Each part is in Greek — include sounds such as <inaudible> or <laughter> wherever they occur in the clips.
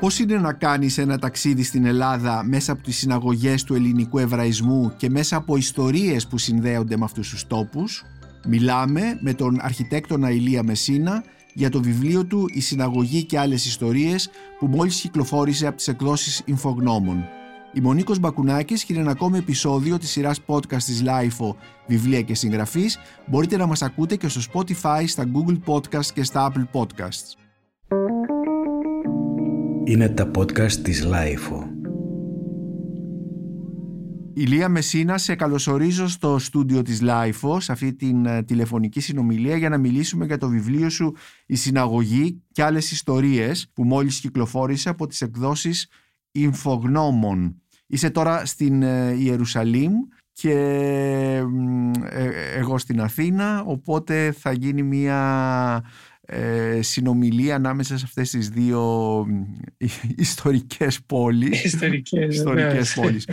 Πώς είναι να κάνεις ένα ταξίδι στην Ελλάδα μέσα από τις συναγωγές του ελληνικού εβραϊσμού και μέσα από ιστορίες που συνδέονται με αυτούς τους τόπους; Μιλάμε με τον αρχιτέκτονα Ηλία Μεσίνα για το βιβλίο του «Η συναγωγή και άλλες ιστορίες» που μόλις κυκλοφόρησε από τις εκδόσεις Ινφογνώμων. Η Μονίκος Μπακουνάκης και ένα ακόμη επεισόδιο της σειράς podcast της LIFO «Βιβλία και συγγραφής» μπορείτε να μας ακούτε και στο Spotify, στα Google Podcasts και στα Apple Podcasts. Είναι τα podcast της LIFO. Ηλία Μεσίνα, σε καλωσορίζω στο στούντιο της LIFO σε αυτή την ε, τηλεφωνική συνομιλία για να μιλήσουμε για το βιβλίο σου «Η Συναγωγή και άλλες ιστορίες» που μόλις κυκλοφόρησε από τις εκδόσεις Ινφογνώμων. Είσαι τώρα στην ε, Ιερουσαλήμ και ε, εγώ στην Αθήνα, οπότε θα γίνει μια ε, συνομιλία ανάμεσα σε αυτές τις δύο <laughs> ιστορικές πόλεις. Ιστορικές, <laughs> ιστορικές πόλεις.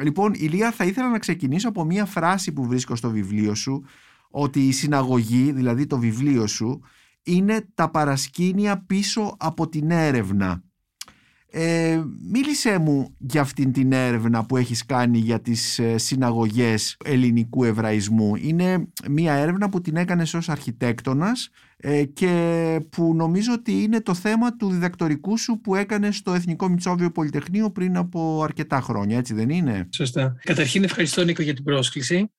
λοιπόν, Ηλία, θα ήθελα να ξεκινήσω από μια φράση που βρίσκω στο βιβλίο σου, ότι η συναγωγή, δηλαδή το βιβλίο σου, είναι τα παρασκήνια πίσω από την έρευνα. Ε, μίλησέ μου για αυτήν την έρευνα που έχεις κάνει για τις ε, συναγωγές ελληνικού εβραϊσμού. Είναι μια έρευνα που την έκανες ως αρχιτέκτονας ε, και που νομίζω ότι είναι το θέμα του διδακτορικού σου που έκανες στο Εθνικό Μητσόβιο Πολυτεχνείο πριν από αρκετά χρόνια, έτσι δεν είναι; Σωστά. Καταρχήν ευχαριστώ Νίκο για την πρόσκληση.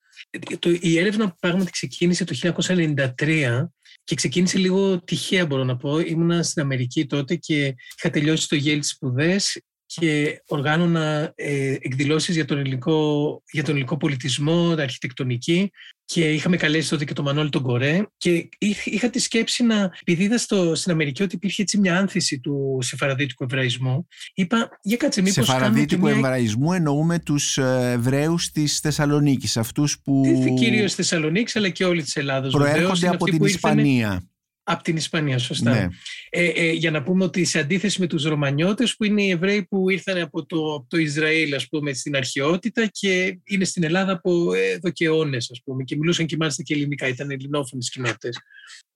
Η έρευνα πράγματι ξεκίνησε το 1993 και ξεκίνησε λίγο τυχαία μπορώ να πω. Ήμουνα στην Αμερική τότε και είχα τελειώσει το Yale σπουδές και οργάνωνα ε, εκδηλώσεις για τον, ελληνικό, για τον ελληνικό πολιτισμό, τα αρχιτεκτονική και είχαμε καλέσει τότε και τον Μανώλη τον Κορέ και είχα τη σκέψη να, επειδή είδα στο, στην Αμερική ότι υπήρχε έτσι μια άνθηση του σεφαραδίτικου εβραϊσμού, είπα για κάτσε μήπως Σεφαραδίτικου μια... εβραϊσμού εννοούμε τους ε, Εβραίους της Θεσσαλονίκης, αυτούς που... Κυρίως Θεσσαλονίκης αλλά και όλη της Ελλάδος. Προέρχονται από την Ισπανία. Από την Ισπανία, σωστά. Ναι. Ε, ε, για να πούμε ότι σε αντίθεση με τους Ρωμανιώτες που είναι οι Εβραίοι που ήρθαν από το, το Ισραήλ ας πούμε στην αρχαιότητα και είναι στην Ελλάδα από εδώ και αιώνες ας πούμε και μιλούσαν και μάλιστα και ελληνικά, ήταν ελληνόφωνες κοινότητες.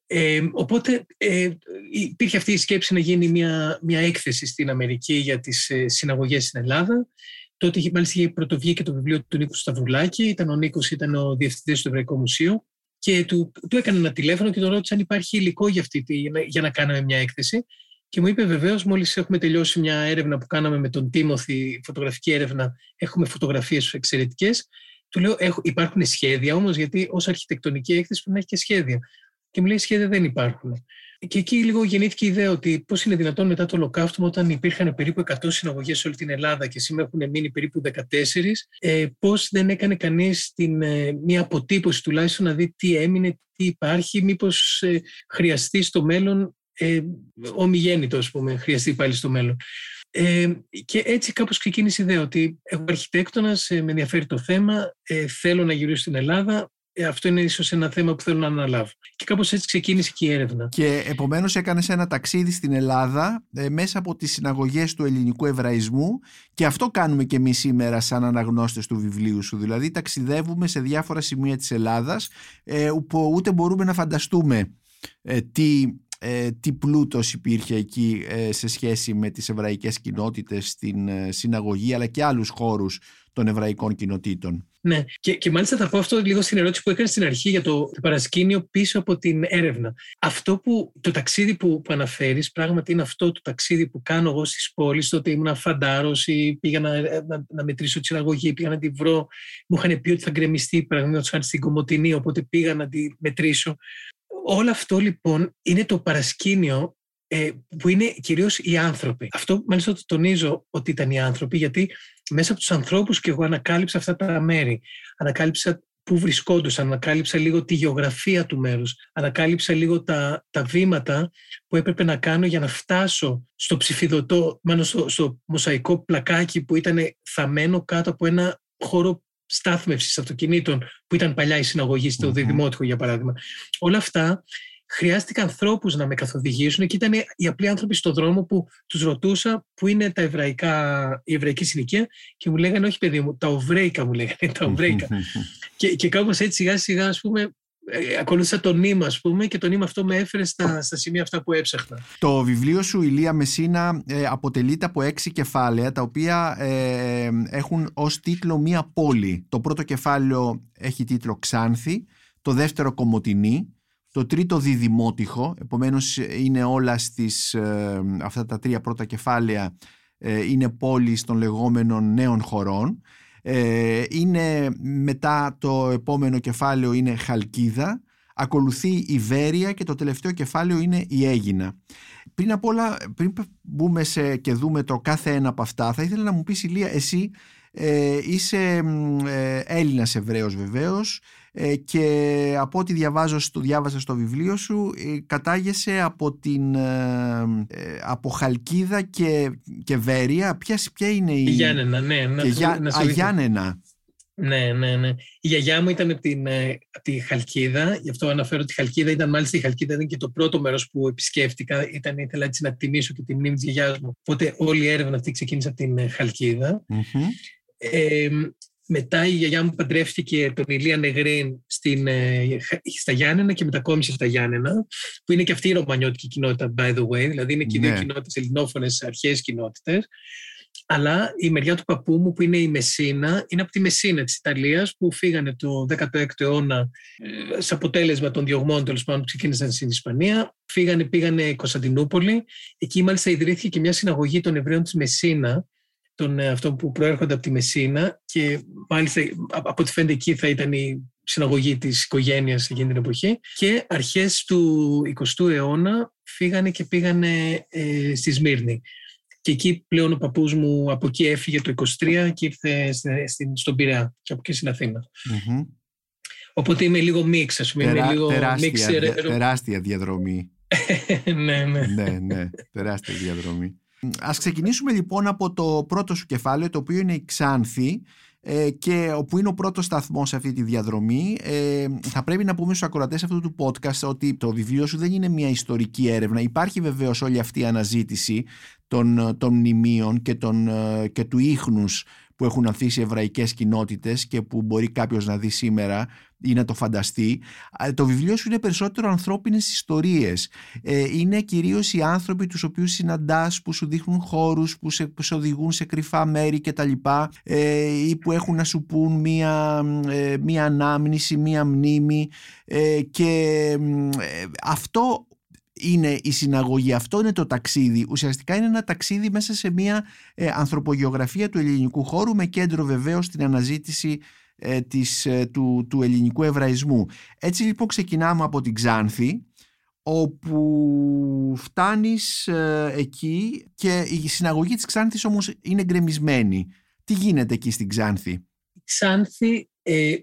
Ε, οπότε ε, υπήρχε αυτή η σκέψη να γίνει μια, μια έκθεση στην Αμερική για τις ε, συναγωγές στην Ελλάδα. Τότε είχε, μάλιστα είχε πρωτοβγεί και το βιβλίο του Νίκου Σταυρουλάκη. Ήταν ο Νίκος, ήταν ο διευθυντής του Εβραϊκού Μουσείου και του, του έκανε ένα τηλέφωνο και τον ρώτησε αν υπάρχει υλικό για, αυτή, για, να, για να κάνουμε μια έκθεση. Και μου είπε βεβαίως, μόλις έχουμε τελειώσει μια έρευνα που κάναμε με τον Τίμωθη, φωτογραφική έρευνα, έχουμε φωτογραφίες εξαιρετικές. Του λέω: έχω, Υπάρχουν σχέδια όμως, γιατί ως αρχιτεκτονική έκθεση πρέπει να έχει και σχέδια. Και μου λέει: Σχέδια δεν υπάρχουν. Και εκεί λίγο γεννήθηκε η ιδέα ότι πώς είναι δυνατόν μετά το ολοκαύτωμα, όταν υπήρχαν περίπου 100 συναγωγές σε όλη την Ελλάδα και σήμερα έχουν μείνει περίπου 14, ε, πώς δεν έκανε κανείς ε, μια αποτύπωση τουλάχιστον να δει τι έμεινε, τι υπάρχει, μήπως ε, χρειαστεί στο μέλλον ε, ομιγέννητο, ας πούμε, χρειαστεί πάλι στο μέλλον. Ε, και έτσι κάπως ξεκίνησε η ιδέα ότι εγώ αρχιτέκτονας, ε, με ενδιαφέρει το θέμα, ε, θέλω να γυρίσω στην Ελλάδα, ε, αυτό είναι ίσως ένα θέμα που θέλω να αναλάβω. Και κάπως έτσι ξεκίνησε και η έρευνα. Και επομένως έκανες ένα ταξίδι στην Ελλάδα ε, μέσα από τις συναγωγές του ελληνικού εβραϊσμού και αυτό κάνουμε και εμείς σήμερα σαν αναγνώστες του βιβλίου σου. Δηλαδή ταξιδεύουμε σε διάφορα σημεία της Ελλάδας ε, που ούτε μπορούμε να φανταστούμε ε, τι ε, τι πλούτος υπήρχε εκεί ε, σε σχέση με τις εβραϊκές κοινότητες στην ε, συναγωγή αλλά και άλλους χώρους των εβραϊκών κοινοτήτων. Ναι, και, και μάλιστα θα πω αυτό λίγο στην ερώτηση που έκανες στην αρχή για το, παρασκήνιο πίσω από την έρευνα. Αυτό που το ταξίδι που, που αναφέρεις, πράγματι είναι αυτό το ταξίδι που κάνω εγώ στις πόλεις. Τότε ήμουν φαντάρος ή πήγα να, να, να μετρήσω τη συναγωγή, πήγα να τη βρω. Μου είχαν πει ότι θα γκρεμιστεί, παραδείγματος χάρη στην Κομωτινή, οπότε πήγα να τη μετρήσω. Όλο αυτό λοιπόν είναι το παρασκήνιο ε, που είναι κυρίως οι άνθρωποι. Αυτό μάλιστα το τονίζω ότι ήταν οι άνθρωποι γιατί μέσα από τους ανθρώπους και εγώ ανακάλυψα αυτά τα μέρη. Ανακάλυψα πού βρισκόντουσαν, ανακάλυψα λίγο τη γεωγραφία του μέρους, ανακάλυψα λίγο τα, τα βήματα που έπρεπε να κάνω για να φτάσω στο ψηφιδωτό, μάλλον στο, στο μοσαϊκό πλακάκι που ήταν θαμένο κάτω από ένα χώρο στάθμευσης αυτοκινήτων που ήταν παλιά η συναγωγή στο mm για παράδειγμα. Όλα αυτά χρειάστηκαν ανθρώπους να με καθοδηγήσουν και ήταν οι απλοί άνθρωποι στον δρόμο που τους ρωτούσα που είναι τα εβραϊκά, η εβραϊκή συνοικία και μου λέγανε όχι παιδί μου, τα οβρέικα μου λέγανε, τα οβρέικα. <laughs> και, και κάπως έτσι σιγά σιγά ας πούμε ε, ακολούθησα το νήμα ας πούμε και το νήμα αυτό με έφερε στα, στα σημεία αυτά που έψαχνα. Το βιβλίο σου Ηλία Μεσίνα ε, αποτελείται από έξι κεφάλαια τα οποία ε, έχουν ως τίτλο μία πόλη. Το πρώτο κεφάλαιο έχει τίτλο Ξάνθη, το δεύτερο Κομωτινή, το τρίτο Διδημότυχο, επομένως είναι όλα στις, ε, αυτά τα τρία πρώτα κεφάλαια είναι πόλεις των λεγόμενων νέων χωρών ε, είναι μετά το επόμενο κεφάλαιο είναι Χαλκίδα, ακολουθεί η Βέρεια και το τελευταίο κεφάλαιο είναι η Έγινα. Πριν απ' όλα, πριν μπούμε σε και δούμε το κάθε ένα από αυτά, θα ήθελα να μου πεις Ηλία, εσύ ε, είσαι ε, Έλληνας Εβραίος βεβαίως ε, και από ό,τι διαβάζω στο, διάβασα στο βιβλίο σου ε, κατάγεσαι από την ε, από Χαλκίδα και, και Βέρεια ποιας, ποια είναι η... Γιάννενα, ναι. Να, για, να, Γιάννενα. Ναι, ναι, ναι. Η γιαγιά μου ήταν από, την, από τη Χαλκίδα, γι' αυτό αναφέρω ότι η Χαλκίδα ήταν μάλιστα η Χαλκίδα ήταν και το πρώτο μέρος που επισκέφτηκα. Ήταν, ήθελα έτσι να τιμήσω και τη μνήμη της γιαγιάς μου. Οπότε όλη η έρευνα αυτή ξεκίνησε από την Χαλκίδα. Ε, μετά η γιαγιά μου παντρεύτηκε τον Ηλία Νεγρέν στην, ε, στα Γιάννενα και μετακόμισε στα Γιάννενα, που είναι και αυτή η ρωμανιώτικη κοινότητα, by the way, δηλαδή είναι και οι δύο ναι. κοινότητες ελληνόφωνες αρχαίες κοινότητες. Αλλά η μεριά του παππού μου, που είναι η Μεσίνα, είναι από τη Μεσίνα της Ιταλίας, που φύγανε το 16ο αιώνα ε, σε αποτέλεσμα των διωγμών τέλος πάντων που ξεκίνησαν στην Ισπανία. Φύγανε, πήγανε Κωνσταντινούπολη. Εκεί μάλιστα ιδρύθηκε και μια συναγωγή των Εβραίων της Μεσίνα, των ε, αυτών που προέρχονται από τη Μεσίνα και μάλιστα από ό,τι φαίνεται εκεί θα ήταν η συναγωγή της οικογένειας εκείνη την εποχή και αρχές του 20ου αιώνα φύγανε και πήγανε ε, στη Σμύρνη. Και εκεί πλέον ο παππούς μου από εκεί έφυγε το 23 και ήρθε στον Πειραιά και από εκεί στην αθηνα Οπότε είμαι λίγο μίξ, ας πούμε. είμαι λίγο τεράστια, τεράστια διαδρομή. <laughs> ναι, ναι. ναι, ναι, τεράστια διαδρομή. Ας ξεκινήσουμε λοιπόν από το πρώτο σου κεφάλαιο το οποίο είναι η Ξάνθη ε, και όπου είναι ο πρώτος σταθμός σε αυτή τη διαδρομή. Ε, θα πρέπει να πούμε στους ακροατές αυτού του podcast ότι το βιβλίο σου δεν είναι μια ιστορική έρευνα. Υπάρχει βεβαίως όλη αυτή η αναζήτηση των, των μνημείων και, των, ε, και του ίχνους που έχουν αφήσει εβραϊκές κοινότητες και που μπορεί κάποιος να δει σήμερα ή να το φανταστεί. Το βιβλίο σου είναι περισσότερο ανθρώπινες ιστορίες. Ε, είναι κυρίως οι άνθρωποι τους οποίους συναντάς, που σου δείχνουν χώρους, που σε, οδηγούν σε κρυφά μέρη κτλ. Ε, ή που έχουν να σου πούν μία, ε, μία ανάμνηση, μία μνήμη και αυτό είναι η συναγωγή, αυτό είναι το ταξίδι. Ουσιαστικά είναι ένα ταξίδι μέσα σε μια ε, ανθρωπογεωγραφία του ελληνικού χώρου με κέντρο βεβαίως την αναζήτηση ε, της, ε, του, του ελληνικού εβραϊσμού. Έτσι λοιπόν ξεκινάμε από την Ξάνθη όπου φτάνεις εκεί και η συναγωγή της Ξάνθης όμως είναι γκρεμισμένη. Τι γίνεται εκεί στην Ξάνθη; Η Ξάνθη,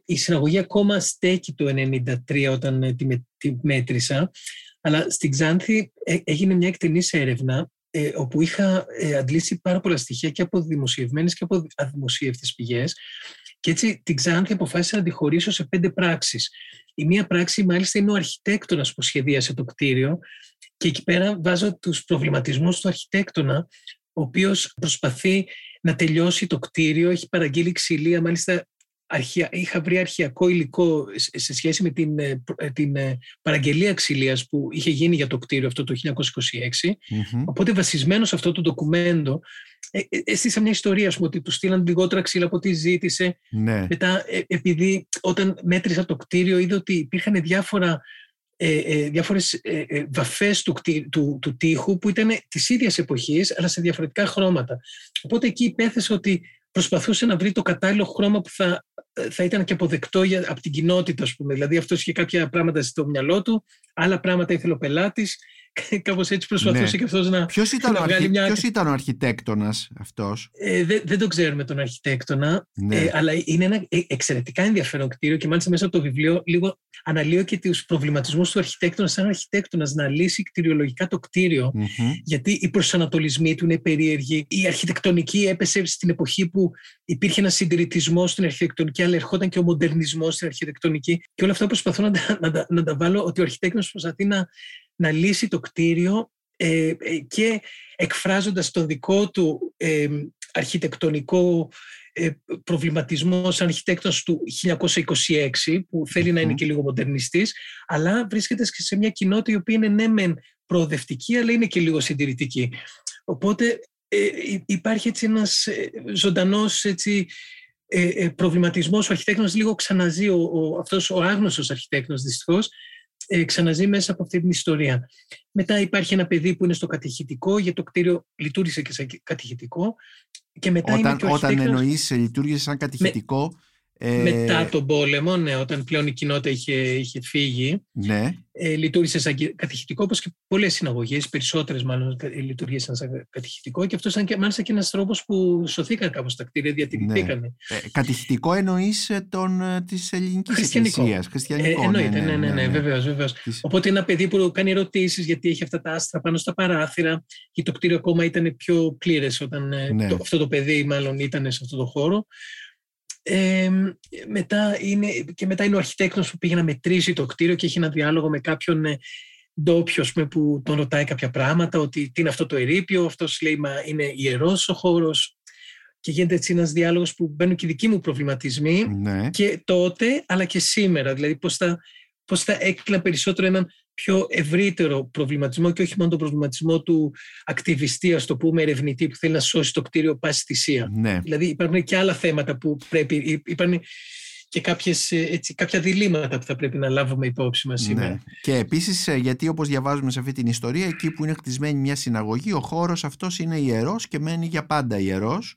η συναγωγή ακόμα στέκει το 1993 όταν τη, τη μέτρησα αλλά στην Ξάνθη ε, έγινε μια εκτενής έρευνα ε, όπου είχα ε, αντλήσει πάρα πολλά στοιχεία και από δημοσιευμένες και από αδημοσίευτες πηγές και έτσι την Ξάνθη αποφάσισα να τη χωρίσω σε πέντε πράξεις. Η μία πράξη μάλιστα είναι ο αρχιτέκτονας που σχεδίασε το κτίριο και εκεί πέρα βάζω τους προβληματισμούς του αρχιτέκτονα ο οποίος προσπαθεί να τελειώσει το κτίριο, έχει παραγγείλει ξυλία, μάλιστα αρχια, είχα βρει αρχιακό υλικό σε σχέση με την, ε, ε, την ε, παραγγελία ξυλίας που είχε γίνει για το κτίριο αυτό το 1926. Οπότε βασισμένο σε αυτό το ντοκουμέντο έστεισα μια ιστορία πούμε, ότι του στείλαν λιγότερα ξύλα από ό,τι ζήτησε. Ναι. Μετά επειδή όταν μέτρησα το κτίριο είδα ότι υπήρχαν διάφορα ε, ε, διάφορες ε, ε, βαφές του, του, του τείχου που ήταν της ίδιας εποχής αλλά σε διαφορετικά χρώματα. Οπότε εκεί υπέθεσε ότι προσπαθούσε να βρει το κατάλληλο χρώμα που θα, θα ήταν και αποδεκτό για, από την κοινότητα, ας πούμε. Δηλαδή αυτός είχε κάποια πράγματα στο μυαλό του, άλλα πράγματα ήθελε ο πελάτης κάπως έτσι προσπαθούσε ναι. και αυτός να, ποιος ήταν, να ο αρχι... μια... ποιος ήταν ο αρχιτέκτονας αυτός; Ε, δεν, δεν το ξέρουμε τον αρχιτέκτονα, ναι. ε, αλλά είναι ένα ε, εξαιρετικά ενδιαφέρον κτίριο και μάλιστα μέσα από το βιβλίο λίγο αναλύω και τους προβληματισμούς του αρχιτέκτονα σαν αρχιτέκτονας να λύσει κτηριολογικά το κτίριο mm-hmm. γιατί οι προσανατολισμοί του είναι περίεργοι. Η αρχιτεκτονική έπεσε στην εποχή που υπήρχε ένα συντηρητισμό στην αρχιτεκτονική αλλά ερχόταν και ο μοντερνισμός στην αρχιτεκτονική και όλα αυτά προσπαθώ να τα, να τα, να τα βάλω ότι ο αρχιτέκτονας προσπαθεί να να λύσει το κτίριο ε, ε, και εκφράζοντας το δικό του ε, αρχιτεκτονικό ε, προβληματισμός αρχιτέκτονας του 1926 που θέλει να είναι και λίγο μοντερνιστής αλλά βρίσκεται και σε μια κοινότητα η οποία είναι ναι μεν προοδευτική αλλά είναι και λίγο συντηρητική. Οπότε ε, υπάρχει έτσι ένας ε, ζωντανός έτσι, ε, ε, προβληματισμός. Ο αρχιτέκτονας λίγο ξαναζεί, ο, ο, αυτός ο άγνωστος αρχιτέκτονας δυστυχώς, ε, ξαναζεί μέσα από αυτή την ιστορία. Μετά υπάρχει ένα παιδί που είναι στο κατηχητικό, γιατί το κτίριο λειτουργήσε και σαν κατηχητικό. Και μετά όταν είναι και ο όταν εννοείς λειτουργήσε σαν κατηχητικό, ε... Μετά τον πόλεμο, ναι, όταν πλέον η κοινότητα είχε, είχε φύγει, ναι. ε, λειτουργήσε σαν κατηχητικό, όπως και πολλές συναγωγές, περισσότερες μάλλον λειτουργήσαν σαν κατηχητικό και αυτό ήταν και, μάλιστα και ένας τρόπος που σωθήκαν κάπως τα κτίρια, διατηρηθήκαν. Ναι. Ε, κατηχητικό εννοείς ε, τον, ε, της ελληνικής Χριστιανικό. εκκλησίας. Χριστιανικό. Ε, εννοείται, ναι, ναι, ναι, ναι, ναι, βεβαίως, βεβαίως. Της... Οπότε ένα παιδί που κάνει ερωτήσεις γιατί έχει αυτά τα άστρα πάνω στα παράθυρα και το κτίριο ακόμα ήταν πιο πλήρες όταν ναι. το, αυτό το παιδί μάλλον ήταν σε αυτό το χώρο. Ε, μετά είναι, και μετά είναι ο αρχιτέκτονος που πήγε να μετρήσει το κτίριο και έχει ένα διάλογο με κάποιον ε, ντόπιο που τον ρωτάει κάποια πράγματα, ότι τι είναι αυτό το ερείπιο, αυτός λέει μα είναι ιερός ο χώρος και γίνεται έτσι ένας διάλογος που μπαίνουν και οι δικοί μου προβληματισμοί ναι. και τότε αλλά και σήμερα, δηλαδή πώς θα, πώς θα έκλεινα περισσότερο έναν πιο ευρύτερο προβληματισμό και όχι μόνο τον προβληματισμό του ακτιβιστή, ας το πούμε, ερευνητή που θέλει να σώσει το κτίριο πάση θυσία. Ναι. Δηλαδή υπάρχουν και άλλα θέματα που πρέπει, υπάρχουν και κάποιες, έτσι, κάποια διλήμματα που θα πρέπει να λάβουμε υπόψη μας σήμερα. Ναι. Και επίσης ε, γιατί όπως διαβάζουμε σε αυτή την ιστορία εκεί που είναι χτισμένη μια συναγωγή ο χώρος αυτός είναι ιερός και μένει για πάντα ιερός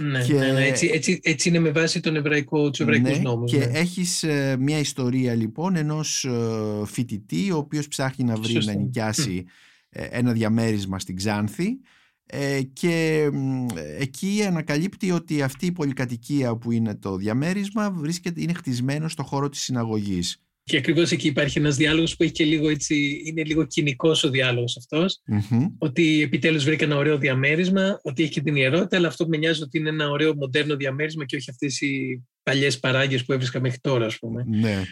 ναι, και... ναι, ναι, έτσι, έτσι, έτσι είναι με βάση τον εβραϊκό, τους εβραϊκούς ναι, νόμους. Και ναι. έχεις ε, μια ιστορία λοιπόν ενός ε, φοιτητή ο οποίος ψάχνει να βρει Σωστό. να νοικιάσει ε, ένα διαμέρισμα στην Ξάνθη ε, και ε, εκεί ανακαλύπτει ότι αυτή η πολυκατοικία που είναι το διαμέρισμα βρίσκεται, είναι χτισμένο στο χώρο της συναγωγής. Και ακριβώς εκεί υπάρχει ένας διάλογος που έχει και λίγο έτσι, είναι λίγο κοινικός ο διάλογος αυτός. Mm-hmm. Ότι επιτέλους βρήκα ένα ωραίο διαμέρισμα, ότι έχει και την ιερότητα, αλλά αυτό που με νοιάζει ότι είναι ένα ωραίο μοντέρνο διαμέρισμα και όχι αυτές οι παλιές παράγκες που έβρισκα μέχρι τώρα, ας πούμε. Ναι.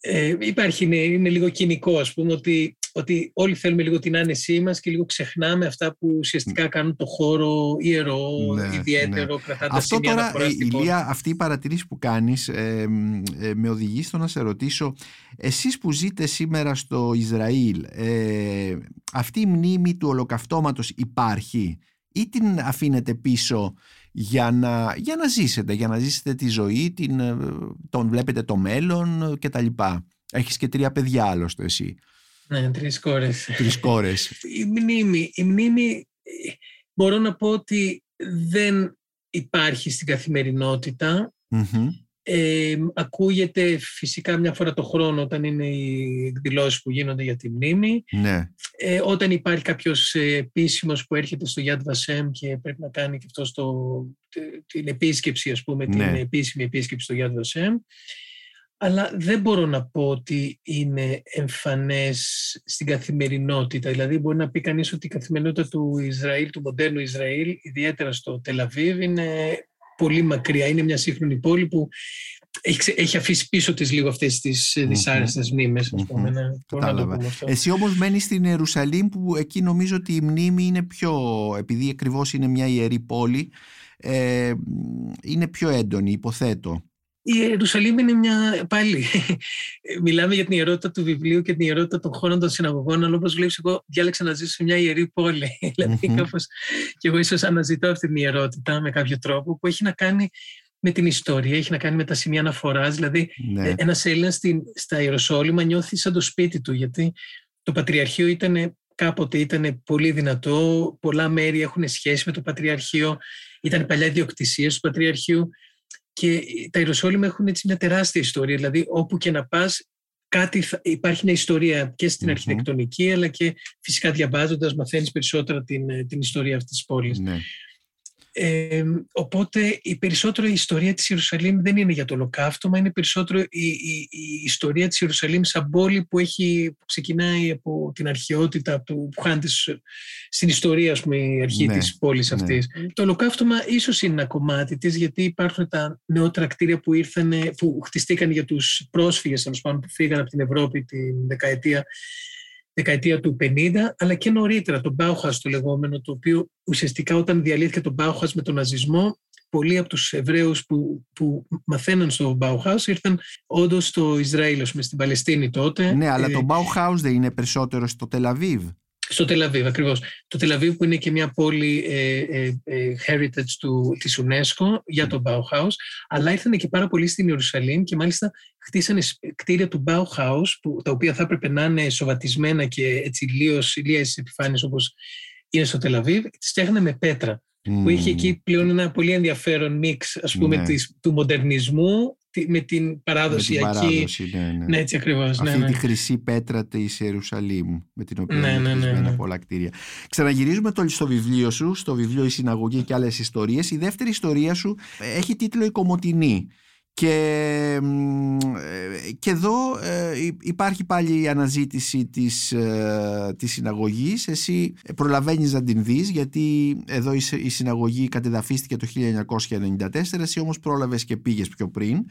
Ε, υπάρχει, είναι, είναι λίγο κοινικό, ας πούμε, ότι, ότι όλοι θέλουμε λίγο την άνεσή μας και λίγο ξεχνάμε αυτά που ουσιαστικά κάνουν το χώρο ιερό, Ναι, ιδιαίτερο, ναι. κρατάτε Αυτό σημεία τώρα, αναφοράς ε, στην πόλη. Ηλία, αυτή η παρατηρήση που κάνεις ε, ε, με οδηγεί στο να σε ρωτήσω εσείς που ζείτε σήμερα στο Ισραήλ ε, αυτή η μνήμη του ολοκαυτώματος υπάρχει ή την αφήνετε πίσω για να, για να ζήσετε, για να ζήσετε τη ζωή, την, ε, τον βλέπετε το μέλλον και τα λοιπά; Έχεις και τρία παιδιά άλλωστε εσύ, Ναι, τρεις κόρες. τρεις κόρες. η μνήμη, η μνήμη ε, μπορώ να πω ότι δεν υπάρχει στην καθημερινότητα. Μμμ. Ε, ακούγεται φυσικά μια φορά το χρόνο όταν είναι οι εκδηλώσεις που γίνονται για τη μνήμη. Ναι, Ε, όταν υπάρχει κάποιος ε, επίσημος που έρχεται στο Yad Vashem και πρέπει να κάνει και αυτό το, την επίσκεψη, ας πούμε, Ναι. την επίσημη επίσκεψη στο Yad Vashem. Αλλά δεν μπορώ να πω ότι είναι εμφανές στην καθημερινότητα. Δηλαδή μπορεί να πει κανείς ότι η καθημερινότητα του Ισραήλ, του μοντέρνου Ισραήλ, ιδιαίτερα στο Τελαβίβ, είναι πολύ μακριά. Είναι μια σύγχρονη πόλη που έχει, ξε- έχει αφήσει πίσω της λίγο αυτές τις Μμμ. δυσάρεστες μνήμες, ας πούμε. Μμμ. Ναι, μπορώ να το Κατάλαβα. πούμε αυτό. Εσύ όμως μένεις στην Ιερουσαλήμ που εκεί νομίζω ότι η μνήμη είναι πιο, επειδή ακριβώς είναι μια ιερή πόλη, ε, είναι πιο έντονη, υποθέτω. Η Ιερουσαλήμ είναι μια. Πάλι. <laughs> Μιλάμε για την ιερότητα του βιβλίου και την ιερότητα των χώρων των συναγωγών, αλλά όπως βλέπεις, εγώ διάλεξα να ζήσω σε μια ιερή πόλη. <laughs> δηλαδή, Μμμ. κάπως. και εγώ ίσως αναζητώ αυτή την ιερότητα με κάποιο τρόπο που έχει να κάνει με την ιστορία, έχει να κάνει με τα σημεία αναφοράς. Δηλαδή, Ναι. ένας Έλληνας στα Ιεροσόλυμα νιώθει σαν το σπίτι του, γιατί το Πατριαρχείο ήταν κάποτε ήταν πολύ δυνατό, πολλά μέρη έχουν σχέση με το Πατριαρχείο, ήταν παλιά ιδιοκτησία του Πατριαρχείου και τα Ιεροσόλυμα έχουν έτσι μια τεράστια ιστορία, δηλαδή όπου και να πας κάτι θα- υπάρχει μια ιστορία και στην Μμμ. αρχιτεκτονική αλλά και φυσικά διαβάζοντας μαθαίνεις περισσότερα την, ε, την ιστορία αυτής της πόλης. ναι. Ε, οπότε η περισσότερη ιστορία της Ιερουσαλήμ δεν είναι για το ολοκαύτωμα, είναι περισσότερο η, η, η ιστορία της Ιερουσαλήμ σαν πόλη που, έχει, που ξεκινάει από την αρχαιότητα, από το, που χάνεται σ- στην ιστορία ας πούμε, η αρχή Ναι, της πόλης ναι. αυτής. Το ολοκαύτωμα ίσως είναι ένα κομμάτι της γιατί υπάρχουν τα νεότερα κτίρια που, ήρθαν, που χτιστήκαν για τους πρόσφυγες τέλος πάντων, που φύγαν από την Ευρώπη την δεκαετία δεκαετία του 50, αλλά και νωρίτερα, το Bauhaus το λεγόμενο, το οποίο ουσιαστικά όταν διαλύθηκε το Bauhaus με τον ναζισμό, πολλοί από τους Εβραίους που, που μαθαίναν στο Bauhaus ήρθαν όντως στο Ισραήλ, πούμε, στην Παλαιστίνη τότε. Ναι, αλλά το Bauhaus δεν είναι περισσότερο στο Τελαβίβ. Στο Τελαβίβ, ακριβώς. Το Τελαβίβ που είναι και μια πόλη ε, ε, ε, heritage του, της UNESCO για το Bauhaus, αλλά ήρθαν και πάρα πολύ στην Ιερουσαλήμ και μάλιστα χτίσανε κτίρια του Bauhaus, που, τα οποία θα έπρεπε να είναι σοβατισμένα και έτσι λίος, λίες επιφάνειες όπως είναι στο Τελαβίβ, τις φτιάχνανε με πέτρα. Που είχε εκεί πλέον ένα πολύ ενδιαφέρον μίξ ας πούμε, ναι. της, του μοντερνισμού με την παράδοση με την παράδοση, ναι, ναι. ναι, έτσι ακριβώς. Αυτή ναι, ναι. τη χρυσή πέτρα της Ιερουσαλήμ με την οποία Ναι, είναι ναι, ναι, χτισμένα ναι. πολλά κτίρια. Ξαναγυρίζουμε το, στο βιβλίο σου, στο βιβλίο «Η Συναγωγή και άλλες ιστορίες». Η δεύτερη ιστορία σου έχει τίτλο «Η Κομωτινή». Και, μ, ε, και εδώ ε, υ- υπάρχει πάλι η αναζήτηση της, ε, της συναγωγής. Εσύ προλαβαίνεις να την δεις γιατί εδώ η, σε- η συναγωγή κατεδαφίστηκε το 1994, εσύ όμως πρόλαβες και πήγες πιο πριν.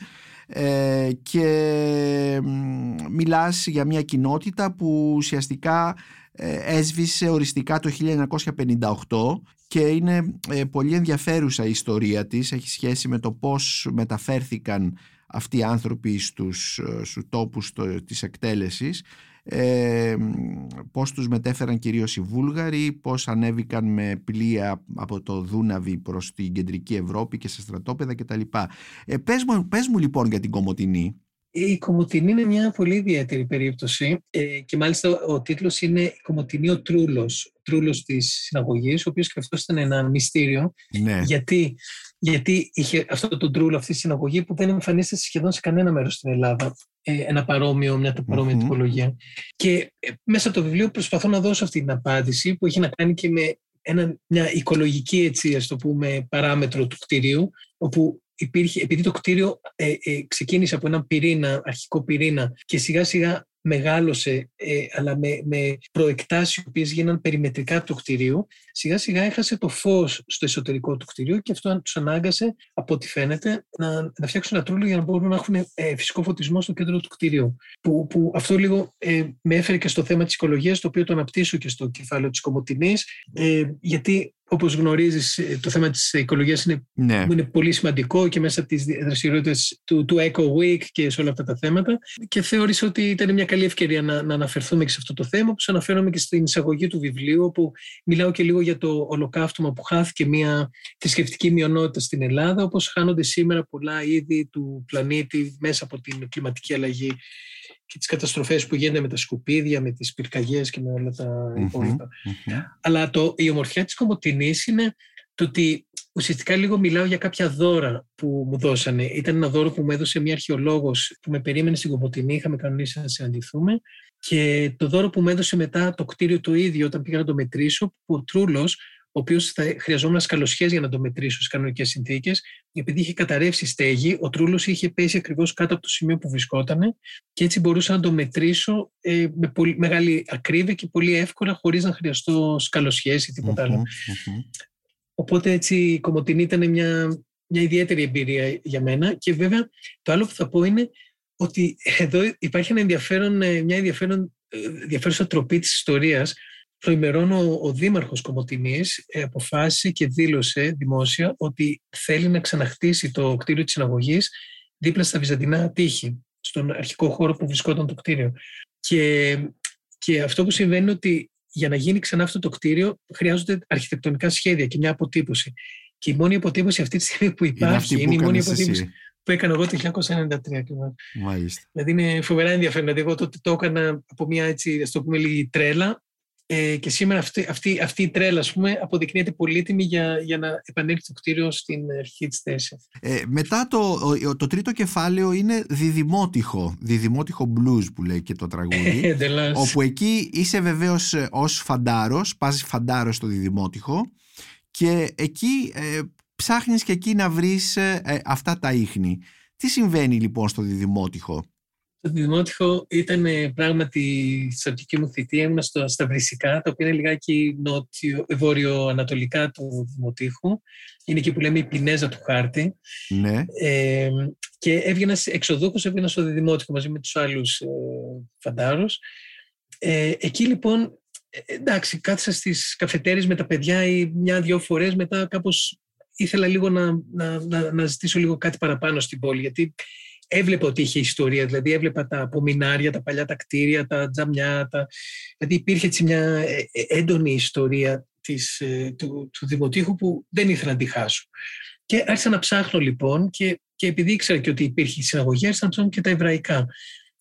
Ε, και μ, μιλάς για μια κοινότητα που ουσιαστικά ε, έσβησε οριστικά το 1958 και είναι ε, πολύ ενδιαφέρουσα η ιστορία της. Έχει σχέση με το πώς μεταφέρθηκαν αυτοί οι άνθρωποι στους, ε, στους τόπους το, της εκτέλεσης ε, μ, πώς τους μετέφεραν κυρίως οι Βούλγαροι πώς ανέβηκαν με πλοία από το Δούναβι προς την κεντρική Ευρώπη και σε στρατόπεδα κτλ. Ε, πες, μου, πες μου λοιπόν για την Κομωτινή Η Κομωτινή είναι μια πολύ ιδιαίτερη περίπτωση ε, και μάλιστα ο τίτλος είναι «Η Κομωτινή ο Τρούλος», ο Τρούλος της συναγωγής, ο οποίος και αυτός ήταν ένα μυστήριο. ναι. Γιατί, γιατί είχε αυτό το Τρούλο, αυτή η συναγωγή που δεν εμφανίζεται σχεδόν σε κανένα μέρος στην Ελλάδα. Ε, ένα παρόμοιο, μια παρόμοια Μμμ. τυπολογία. Και ε, μέσα από το βιβλίο προσπαθώ να δώσω αυτή την απάντηση που έχει να κάνει και με ένα, μια οικολογική έτσι, ας το πούμε, παράμετρο του κτηρίου, όπου υπήρχε, επειδή το κτίριο ε, ε, ξεκίνησε από έναν πυρήνα, αρχικό πυρήνα και σιγά σιγά μεγάλωσε, ε, αλλά με, με προεκτάσεις οι οποίες γίναν περιμετρικά του κτηρίου, σιγά σιγά έχασε το φως στο εσωτερικό του κτηρίου και αυτό τους ανάγκασε, από ό,τι φαίνεται, να, να φτιάξουν ένα τρούλο για να μπορούν να έχουν ε, φυσικό φωτισμό στο κέντρο του κτηρίου. Που, που αυτό λίγο ε, με έφερε και στο θέμα της οικολογίας, το οποίο το αναπτύσσω και στο κεφάλαιο της Κομωτινής, ε, γιατί όπως γνωρίζεις ε, το θέμα της οικολογίας είναι ναι. που είναι πολύ σημαντικό και μέσα από τις δραστηριότητες του, του Eco Week και σε όλα αυτά τα θέματα και θεώρησα ότι ήταν μια καλή ευκαιρία να, να αναφερθούμε και σε αυτό το θέμα όπως αναφέρομαι και στην εισαγωγή του βιβλίου όπου μιλάω και λίγο για το ολοκαύτωμα που χάθηκε μια θρησκευτική μειονότητα στην Ελλάδα όπως χάνονται σήμερα πολλά είδη του πλανήτη μέσα από την κλιματική αλλαγή και τις καταστροφές που γίνονται με τα σκουπίδια, με τις πυρκαγιές και με όλα τα Μμμ, υπόλοιπα. μμμ. Αλλά το, η ομορφιά της Κομωτινής είναι το ότι ουσιαστικά λίγο μιλάω για κάποια δώρα που μου δώσανε. Ήταν ένα δώρο που μου έδωσε μια αρχαιολόγος που με περίμενε στην Κομωτινή, είχαμε κανονίσει να συναντηθούμε. Και το δώρο που μου έδωσε μετά το κτίριο το ίδιο όταν πήγα να το μετρήσω, που ο Τρούλος, ο οποίος θα χρειαζόμουν σκαλοσιέ για να το μετρήσω στις κανονικές συνθήκες, επειδή είχε καταρρεύσει η στέγη, ο Τρούλος είχε πέσει ακριβώς κάτω από το σημείο που βρισκόταν και έτσι μπορούσα να το μετρήσω ε, με πολύ μεγάλη ακρίβεια και πολύ εύκολα, χωρίς να χρειαστώ σκαλοσιέ ή τίποτα άλλο. Μμμ, μμμ. Οπότε έτσι η Κομωτινή ήταν μια, μια ιδιαίτερη εμπειρία για μένα και βέβαια το άλλο που θα πω είναι ότι εδώ υπάρχει ένα ενδιαφέρον, ε, μια ενδιαφέρον, ε, ενδιαφέρουσα τροπή της ιστορίας. Προημερών ο, ο Δήμαρχος Κομωτινής ε, αποφάσισε και δήλωσε δημόσια ότι θέλει να ξαναχτίσει το κτίριο της συναγωγής δίπλα στα Βυζαντινά τείχη, στον αρχικό χώρο που βρισκόταν το κτίριο. Και, και αυτό που συμβαίνει είναι ότι για να γίνει ξανά αυτό το κτίριο χρειάζονται αρχιτεκτονικά σχέδια και μια αποτύπωση. Και η μόνη αποτύπωση αυτή τη στιγμή που Είναι υπάρχει αυτή είναι, που η μόνη έκανες αποτύπωση εσύ. Που έκανα εγώ το 1993 ακριβώς. Μάλιστα. Δηλαδή είναι φοβερά ενδιαφέρον. Δηλαδή εγώ τότε το έκανα από μια έτσι, ας το πούμε λίγη τρέλα ε, και σήμερα αυτή, αυτή, αυτή η τρέλα ας πούμε, αποδεικνύεται πολύτιμη για, για να επανέλθει το κτίριο στην αρχή της θέσης. Ε, μετά το, ο- το τρίτο κεφάλαιο είναι διδημότυχο, διδημότυχο blues που λέει και το τραγούδι. <laughs> Εντελώς. όπου εκεί είσαι βεβαίως ε, ως φαντάρος, πας φαντάρος στο διδημότυχο και εκεί ε, ψάχνεις και εκεί να βρεις ε, ε, αυτά τα ίχνη. Τι συμβαίνει λοιπόν στο διδημότυχο; Το Δημότυχο ήταν ε, πράγματι στην αρχική μου θητεία, ήμουν στο, στα Βρυσικά, τα οποία είναι λιγάκι νότιο, βόρειο-ανατολικά του Δημοτήχου. Είναι εκεί που λέμε η πινέζα του χάρτη. Ναι, Ε, και έβγαινα, σε- εξοδούχος έβγαινα στο Δημότυχο μαζί με τους άλλους ε, φαντάρους. Ε, εκεί λοιπόν, ε, εντάξει, κάθισα στις καφετέρειες με τα παιδιά ή μια-δυο φορές μετά κάπως ήθελα λίγο να, να, να, να ζητήσω λίγο κάτι παραπάνω στην πόλη, γιατί έβλεπα ότι είχε ιστορία, δηλαδή έβλεπα τα απομεινάρια, τα παλιά τα κτίρια, τα τζαμιά, τα... δηλαδή υπήρχε έτσι μια ε, ε, έντονη ιστορία της, ε, του, του Δημοτήχου που δεν ήθελα να τη χάσω. Και άρχισα να ψάχνω λοιπόν και, και επειδή ήξερα και ότι υπήρχε συναγωγή, άρχισα να ψάχνω και τα εβραϊκά.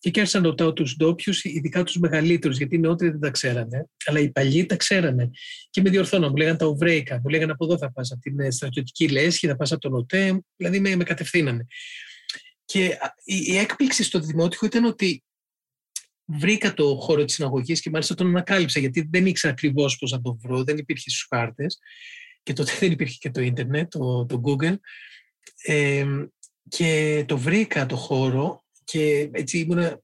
Και εκεί άρχισα να ρωτάω τους ντόπιους, ειδικά τους μεγαλύτερους, γιατί οι νεότεροι δεν τα ξέρανε, αλλά οι παλιοί τα ξέρανε. Και με διορθώναν, μου λέγανε τα Οβρέικα, μου λέγανε από εδώ θα πας, από την στρατιωτική λέσχη, θα πας από τον ΟΤΕ, δηλαδή με, με κατευθύνανε. Και η έκπληξη στο δημότυχο ήταν ότι βρήκα το χώρο της συναγωγής και μάλιστα τον ανακάλυψα γιατί δεν ήξερα ακριβώς πώς να τον βρω, δεν υπήρχε στους χάρτες και τότε δεν υπήρχε και το ίντερνετ, το, το Google ε, και το βρήκα το χώρο και έτσι ήμουν, ε,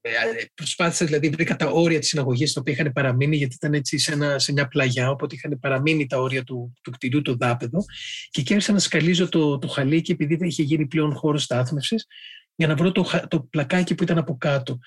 προσπάθησα δηλαδή βρήκα τα όρια της συναγωγής τα οποία είχαν παραμείνει γιατί ήταν έτσι σε, ένα, σε μια πλαγιά οπότε είχαν παραμείνει τα όρια του, του κτηρίου το δάπεδο και εκεί άρχισα να σκαλίζω το, το χαλίκι επειδή δεν είχε γίνει πλέον χώρος στάθμευσης για να βρω το, το πλακάκι που ήταν από κάτω.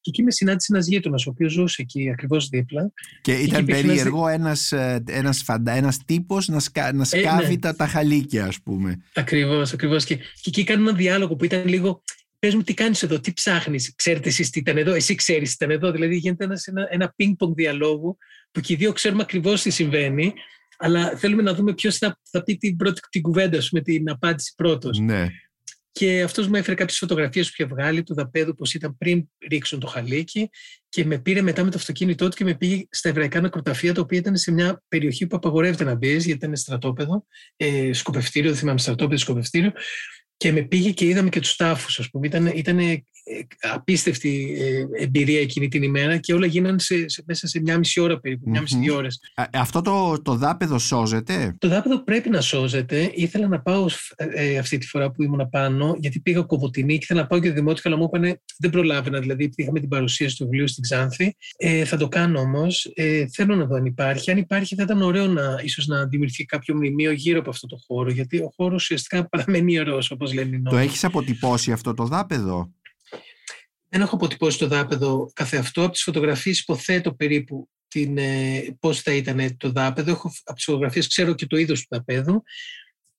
Και εκεί με συνάντησε ένας γείτονας, ο οποίος ζούσε εκεί ακριβώς δίπλα. Και ήταν και περίεργο ένας ένας, ένας τύπος να, σκα, να σκάβει ε, ναι. τα, τα χαλίκια, ας πούμε. Ακριβώς, ακριβώς. Και, και εκεί κάνει ένα διάλογο που ήταν λίγο. Πες μου, τι κάνεις εδώ, τι ψάχνεις, ξέρετε εσείς τι ήταν εδώ, εσύ ξέρεις τι ήταν εδώ. Δηλαδή γίνεται ένας, ένα, ένα ping-pong διαλόγου που και οι δύο ξέρουμε ακριβώς τι συμβαίνει, αλλά θέλουμε να δούμε ποιος θα, θα πει την πρώτη την κουβέντα, με την απάντηση πρώτος. Ναι. Και αυτός μου έφερε κάποιες φωτογραφίες που είχε βγάλει του δαπέδου, πώ ήταν πριν ρίξουν το χαλίκι, και με πήρε μετά με το αυτοκίνητό του και με πήγε στα εβραϊκά νεκροταφεία, τα οποία ήταν σε μια περιοχή που απαγορεύεται να μπεις, γιατί ήταν στρατόπεδο, ε, σκοπευτήριο, δεν θυμάμαι, στρατόπεδο, σκοπευτήριο. Και με πήγε και είδαμε και τους τάφους, ας πούμε. Ήταν, ήταν ε, απίστευτη ε, εμπειρία εκείνη την ημέρα και όλα γίνανε σε, σε, μέσα σε μια μισή ώρα περίπου, μια μισή ώρες. Αυτό το, το δάπεδο σώζεται; Το δάπεδο πρέπει να σώζεται. Ήθελα να πάω ε, αυτή τη φορά που ήμουν πάνω, γιατί πήγα κοβωτινή και ήθελα να πάω και δημότυχα, αλλά μου είπανε δεν προλάβαινα. Δηλαδή, είχαμε την παρουσίαση του βιβλίου στην Ξάνθη. Ε, θα το κάνω όμως. Ε, θέλω να δω αν υπάρχει. Αν υπάρχει, θα ήταν ωραίο να, ίσως να δημιουργηθεί κάποιο μνημείο γύρω από αυτό το χώρο, γιατί ο χώρος ουσιαστικά παραμένει ιερός, όπως λένε οι Το έχεις αποτυπώσει αυτό το δάπεδο; Δεν έχω αποτυπώσει το δάπεδο καθεαυτό. Από τις φωτογραφίες υποθέτω περίπου την, ε, πώς θα ήταν το δάπεδο. Έχω, από τις φωτογραφίες ξέρω και το είδος του δάπεδου.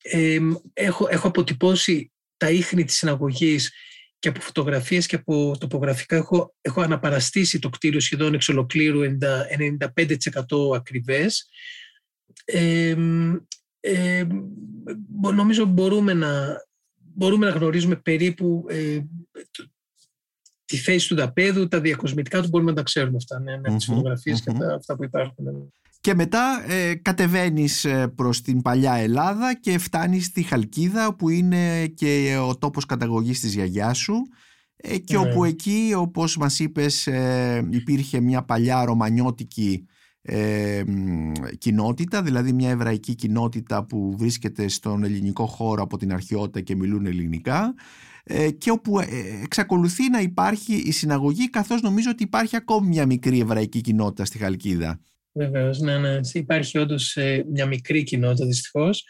Ε, έχω, έχω αποτυπώσει τα ίχνη της συναγωγής και από φωτογραφίες και από τοπογραφικά έχω, έχω αναπαραστήσει το κτίριο σχεδόν εξ ολοκλήρου 95% ακριβές. Ε, ε, νομίζω μπορούμε να, μπορούμε να γνωρίζουμε περίπου ε, τη θέση του δαπέδου, τα διακοσμητικά του μπορούμε να τα ξέρουμε αυτά, ναι, με τις φωτογραφίες και τα, αυτά που υπάρχουν. Ναι. Και μετά ε, κατεβαίνεις ε, προς την παλιά Ελλάδα και φτάνεις στη Χαλκίδα που είναι και ο τόπος καταγωγής της γιαγιάς σου ε, και ναι. όπου εκεί όπως μας είπες ε, υπήρχε μια παλιά ρωμανιώτικη ε, κοινότητα, δηλαδή μια εβραϊκή κοινότητα που βρίσκεται στον ελληνικό χώρο από την αρχαιότητα και μιλούν ελληνικά ε, και όπου ε, εξακολουθεί να υπάρχει η συναγωγή καθώς νομίζω ότι υπάρχει ακόμη μια μικρή εβραϊκή κοινότητα στη Χαλκίδα. Βεβαίως, ναι, ναι. Υπάρχει όντως ε, μια μικρή κοινότητα δυστυχώς.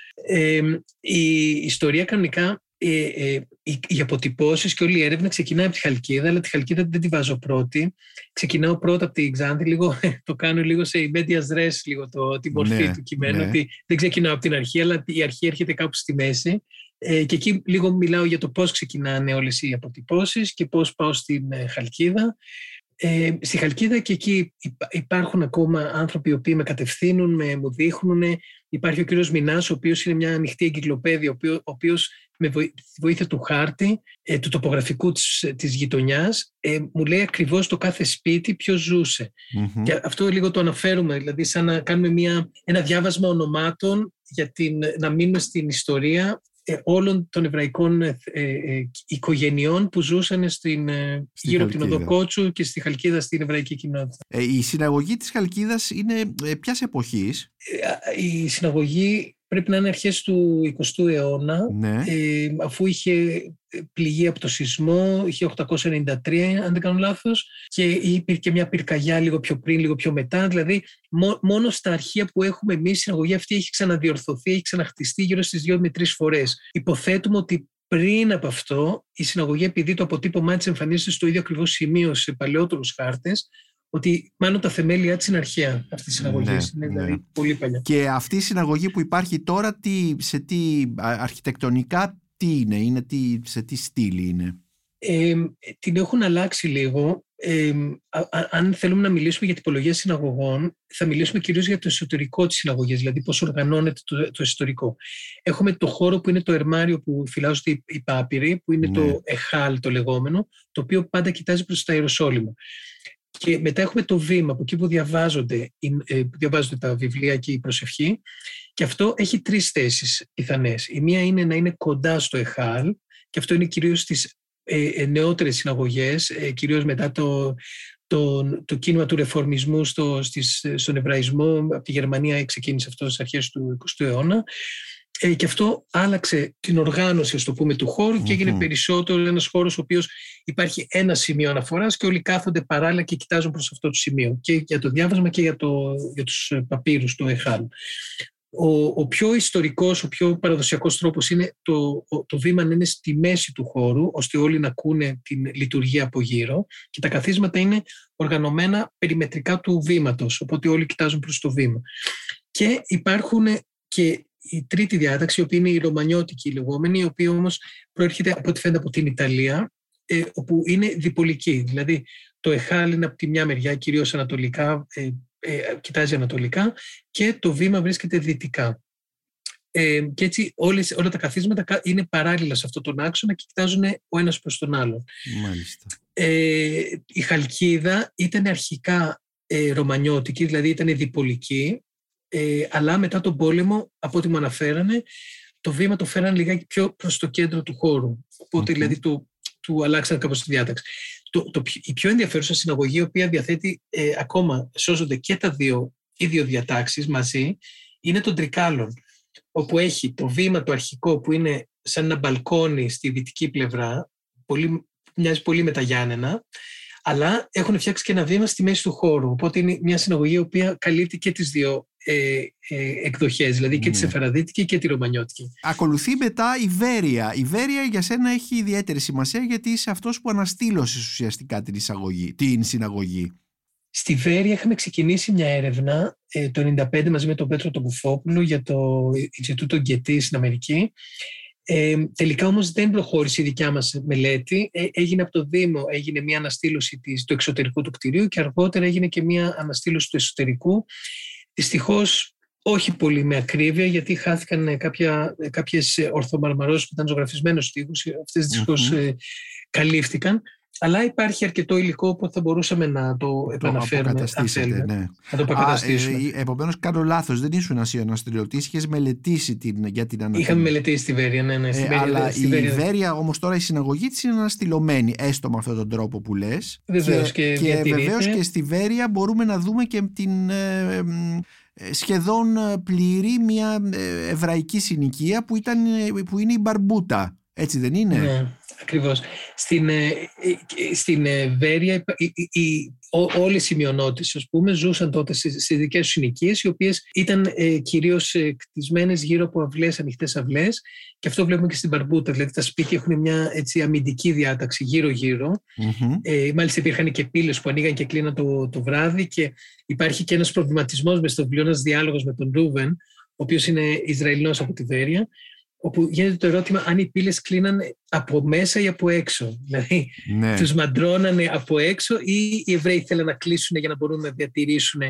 η ιστορία κανονικά ε, ε, οι, οι αποτυπώσεις και όλη η έρευνα ξεκινάει από τη Χαλκίδα, αλλά τη Χαλκίδα δεν τη βάζω πρώτη. Ξεκινάω πρώτα από τη Ξάνθη, λίγο, <laughs> το κάνω λίγο σε medias res, λίγο το, την μορφή ναι, του κειμένου. Ναι. Ότι δεν ξεκινάω από την αρχή, αλλά η αρχή έρχεται κάπου στη μέση. Ε, και εκεί λίγο μιλάω για το πώς ξεκινάνε όλες οι αποτυπώσεις και πώς πάω στην ε, Χαλκίδα. Ε, στη Χαλκίδα και εκεί υπάρχουν ακόμα άνθρωποι οι οποίοι με κατευθύνουν, με, μου δείχνουν. Υπάρχει ο κύριος Μινάς, ο οποίος είναι μια ανοιχτή εγκυκλοπαίδεια, ο οποίος με βοήθεια του χάρτη, ε, του τοπογραφικού της, της γειτονιάς, ε, μου λέει ακριβώς το κάθε σπίτι ποιος ζούσε. Και αυτό λίγο το αναφέρουμε, δηλαδή σαν να κάνουμε μια, ένα διάβασμα ονομάτων για την, να μείνουμε στην ιστορία ε, όλων των εβραϊκών ε, ε, οικογενειών που ζούσαν στην, γύρω από την Οδοκότσου και στη Χαλκίδα στην εβραϊκή κοινότητα. η συναγωγή της Χαλκίδας είναι ποιας εποχής; Η συναγωγή πρέπει να είναι αρχές του 20ου αιώνα, ναι. ε, αφού είχε πληγεί από το σεισμό, είχε 893 αν δεν κάνω λάθος, και υπήρχε μια πυρκαγιά λίγο πιο πριν, λίγο πιο μετά, δηλαδή μόνο στα αρχεία που έχουμε εμείς η συναγωγή αυτή έχει ξαναδιορθωθεί, έχει ξαναχτιστεί γύρω στις δύο με τρεις φορές. Υποθέτουμε ότι πριν από αυτό, η συναγωγή, επειδή το αποτύπωμά της εμφανίζεται στο ίδιο ακριβώς σημείο σε παλαιότερους χάρτες, ότι μάλλον τα θεμέλια της είναι αρχαία αυτή τη συναγωγή. Ναι, είναι ναι. δηλαδή πολύ παλιά. Και αυτή η συναγωγή που υπάρχει τώρα, τι, σε τι α, αρχιτεκτονικά, τι είναι, είναι τι, σε τι στήλη είναι; Ε, την έχουν αλλάξει λίγο. Ε, α- α- αν θέλουμε να μιλήσουμε για τυπολογία συναγωγών, θα μιλήσουμε κυρίως για το εσωτερικό της συναγωγής, δηλαδή πώς οργανώνεται το, το εσωτερικό. Έχουμε το χώρο που είναι το ερμάριο που φυλάζονται οι, οι πάπυροι, που είναι Ναι. το εχάλ το λεγόμενο, το οποίο πάντα κοιτάζει προς τα Ιεροσόλυμα. Και μετά έχουμε το βήμα, από εκεί που διαβάζονται, οι- ε, που διαβάζονται τα βιβλία και η προσευχή. Και αυτό έχει τρεις θέσεις πιθανές. Η μία είναι να είναι κοντά στο εχάλ, και αυτό είναι κυρίως στις ε, ε, νεότερες συναγωγές, ε, κυρίως μετά το, το, το κίνημα του ρεφορμισμού στο, στις, στον Εβραϊσμό. Από τη Γερμανία ξεκίνησε αυτό στις αρχές του 20ου αιώνα. Ε, και αυτό άλλαξε την οργάνωση, ας το πούμε, του χώρου και έγινε Μμμ. περισσότερο ένας χώρος ο οποίος υπάρχει ένα σημείο αναφοράς και όλοι κάθονται παράλληλα και κοιτάζουν προς αυτό το σημείο και για το διάβασμα και για, το, για τους ε, παπύρους, το εχάλ. Ο, ο πιο ιστορικός, ο πιο παραδοσιακός τρόπος είναι το, ο- το βήμα να είναι στη μέση του χώρου, ώστε όλοι να ακούνε την λειτουργία από γύρω και τα καθίσματα είναι οργανωμένα περιμετρικά του βήματος, οπότε όλοι κοιτάζουν προς το βήμα. Και υπάρχουν και η τρίτη διάταξη, η οποία είναι η ρωμανιώτικη η λεγόμενη, η οποία όμως προέρχεται από ό,τι φαίνεται από την Ιταλία, ε, όπου είναι διπολική. Δηλαδή το εχάλ είναι από τη μια μεριά, κυρίως ανατολικά, ε, ε, κοιτάζει ανατολικά και το βήμα βρίσκεται δυτικά. Ε, και έτσι όλες, όλα τα καθίσματα κα- είναι παράλληλα σε αυτόν τον άξονα και κοιτάζουν ο ένας προς τον άλλον. Μάλιστα. Ε, η Χαλκίδα ήταν αρχικά ε, ρωμανιώτικη, δηλαδή ήταν διπολική, ε, αλλά μετά τον πόλεμο, από ό,τι μου αναφέρανε, το βήμα το φέραν λιγάκι πιο προς το κέντρο του χώρου. Οπότε Μμμ. δηλαδή το, του αλλάξαν κάπως τη διάταξη. Το, το, πιο- η πιο ενδιαφέρουσα συναγωγή, η οποία διαθέτει ε, ακόμα, σώζονται και τα δύο, οι δύο διατάξεις μαζί, είναι των Τρικάλων, όπου έχει το βήμα το αρχικό που είναι σαν ένα μπαλκόνι στη δυτική πλευρά, πολύ, μοιάζει πολύ με τα Γιάννενα, αλλά έχουν φτιάξει και ένα βήμα στη μέση του χώρου. Οπότε είναι μια συναγωγή η οποία καλύπτει και τις δύο ε, ε, εκδοχές, δηλαδή και τη Ναι. Σεφαραδίτικη και τη Ρωμανιώτικη. Ακολουθεί μετά η Βέρεια. Η Βέρεια για σένα έχει ιδιαίτερη σημασία γιατί είσαι αυτός που αναστήλωσες ουσιαστικά την, εισαγωγή, την συναγωγή. Στη Βέρεια είχαμε ξεκινήσει μια έρευνα ε, το 1995 μαζί με τον Πέτρο τον Κουφόπουλο για το Ινστιτούτο Γκετή στην Αμερική. Ε, τελικά όμως δεν προχώρησε η δικιά μας μελέτη. Ε, έγινε από το Δήμο, έγινε μια αναστήλωση της, του εξωτερικού του κτηρίου και αργότερα έγινε και μια αναστήλωση του εσωτερικού. Δυστυχώς όχι πολύ με ακρίβεια γιατί χάθηκαν ε, κάποια, ε, κάποιες ε, ορθομαρμαρώσεις που ήταν ζωγραφισμένους στίχους. Αυτές δυστυχώς Μμμ. ε, καλύφθηκαν. Αλλά υπάρχει αρκετό υλικό που θα μπορούσαμε να το Το επαναφέρουμε. αν αποκαταστήσετε, θέλουμε. ναι. Να το αποκαταστήσουμε. ε, Επομένως, κάνω λάθος. Δεν ήσουν εσύ ο αναστηλωτή. Είχες μελετήσει την, για την ανατολή. Είχαμε μελετήσει στη Βέρεια, ναι, ναι. Στη Ε, Βέρεια, αλλά στη η Βέρεια. Βέρεια όμως τώρα η συναγωγή της είναι αναστηλωμένη, έστω με αυτόν τον τρόπο που λες. Βεβαίως, και διατηρείται. βεβαίως και στη Βέρεια μπορούμε να δούμε και την ε, ε, μ, ε, σχεδόν ε, πλήρη μια ε, εβραϊκή συνοικία που, ήταν, ε, που είναι η Μπαρμπούτα. Έτσι δεν είναι; Ναι, ακριβώς. Στην, ε, ε, ε, στην ε, Βέρεια υπα- οι- οι- οι- ό- όλες οι μειονότητες ας πούμε, ζούσαν τότε στις, στις δικές τους συνοικίες οι οποίες ήταν ε, κυρίως ε, κτισμένες γύρω από αυλές, ανοιχτές αυλές και αυτό βλέπουμε και στην Παρμπούτα, δηλαδή τα σπίτια έχουν μια έτσι, αμυντική διάταξη γύρω-γύρω Μμμ. Ε, μάλιστα υπήρχαν και πύλες που ανοίγαν και κλείναν το, το βράδυ και υπάρχει και ένας προβληματισμός μες στο βιβλίο, ένας διάλογος με τον Ρούβεν, ο οποίος είναι Ισραηλινός από τη Βέρεια, όπου γίνεται το ερώτημα αν οι πύλες κλείναν από μέσα ή από έξω. Δηλαδή, Ναι. τους μαντρώνανε από έξω ή οι Εβραίοι θέλαν να κλείσουν για να μπορούν να διατηρήσουν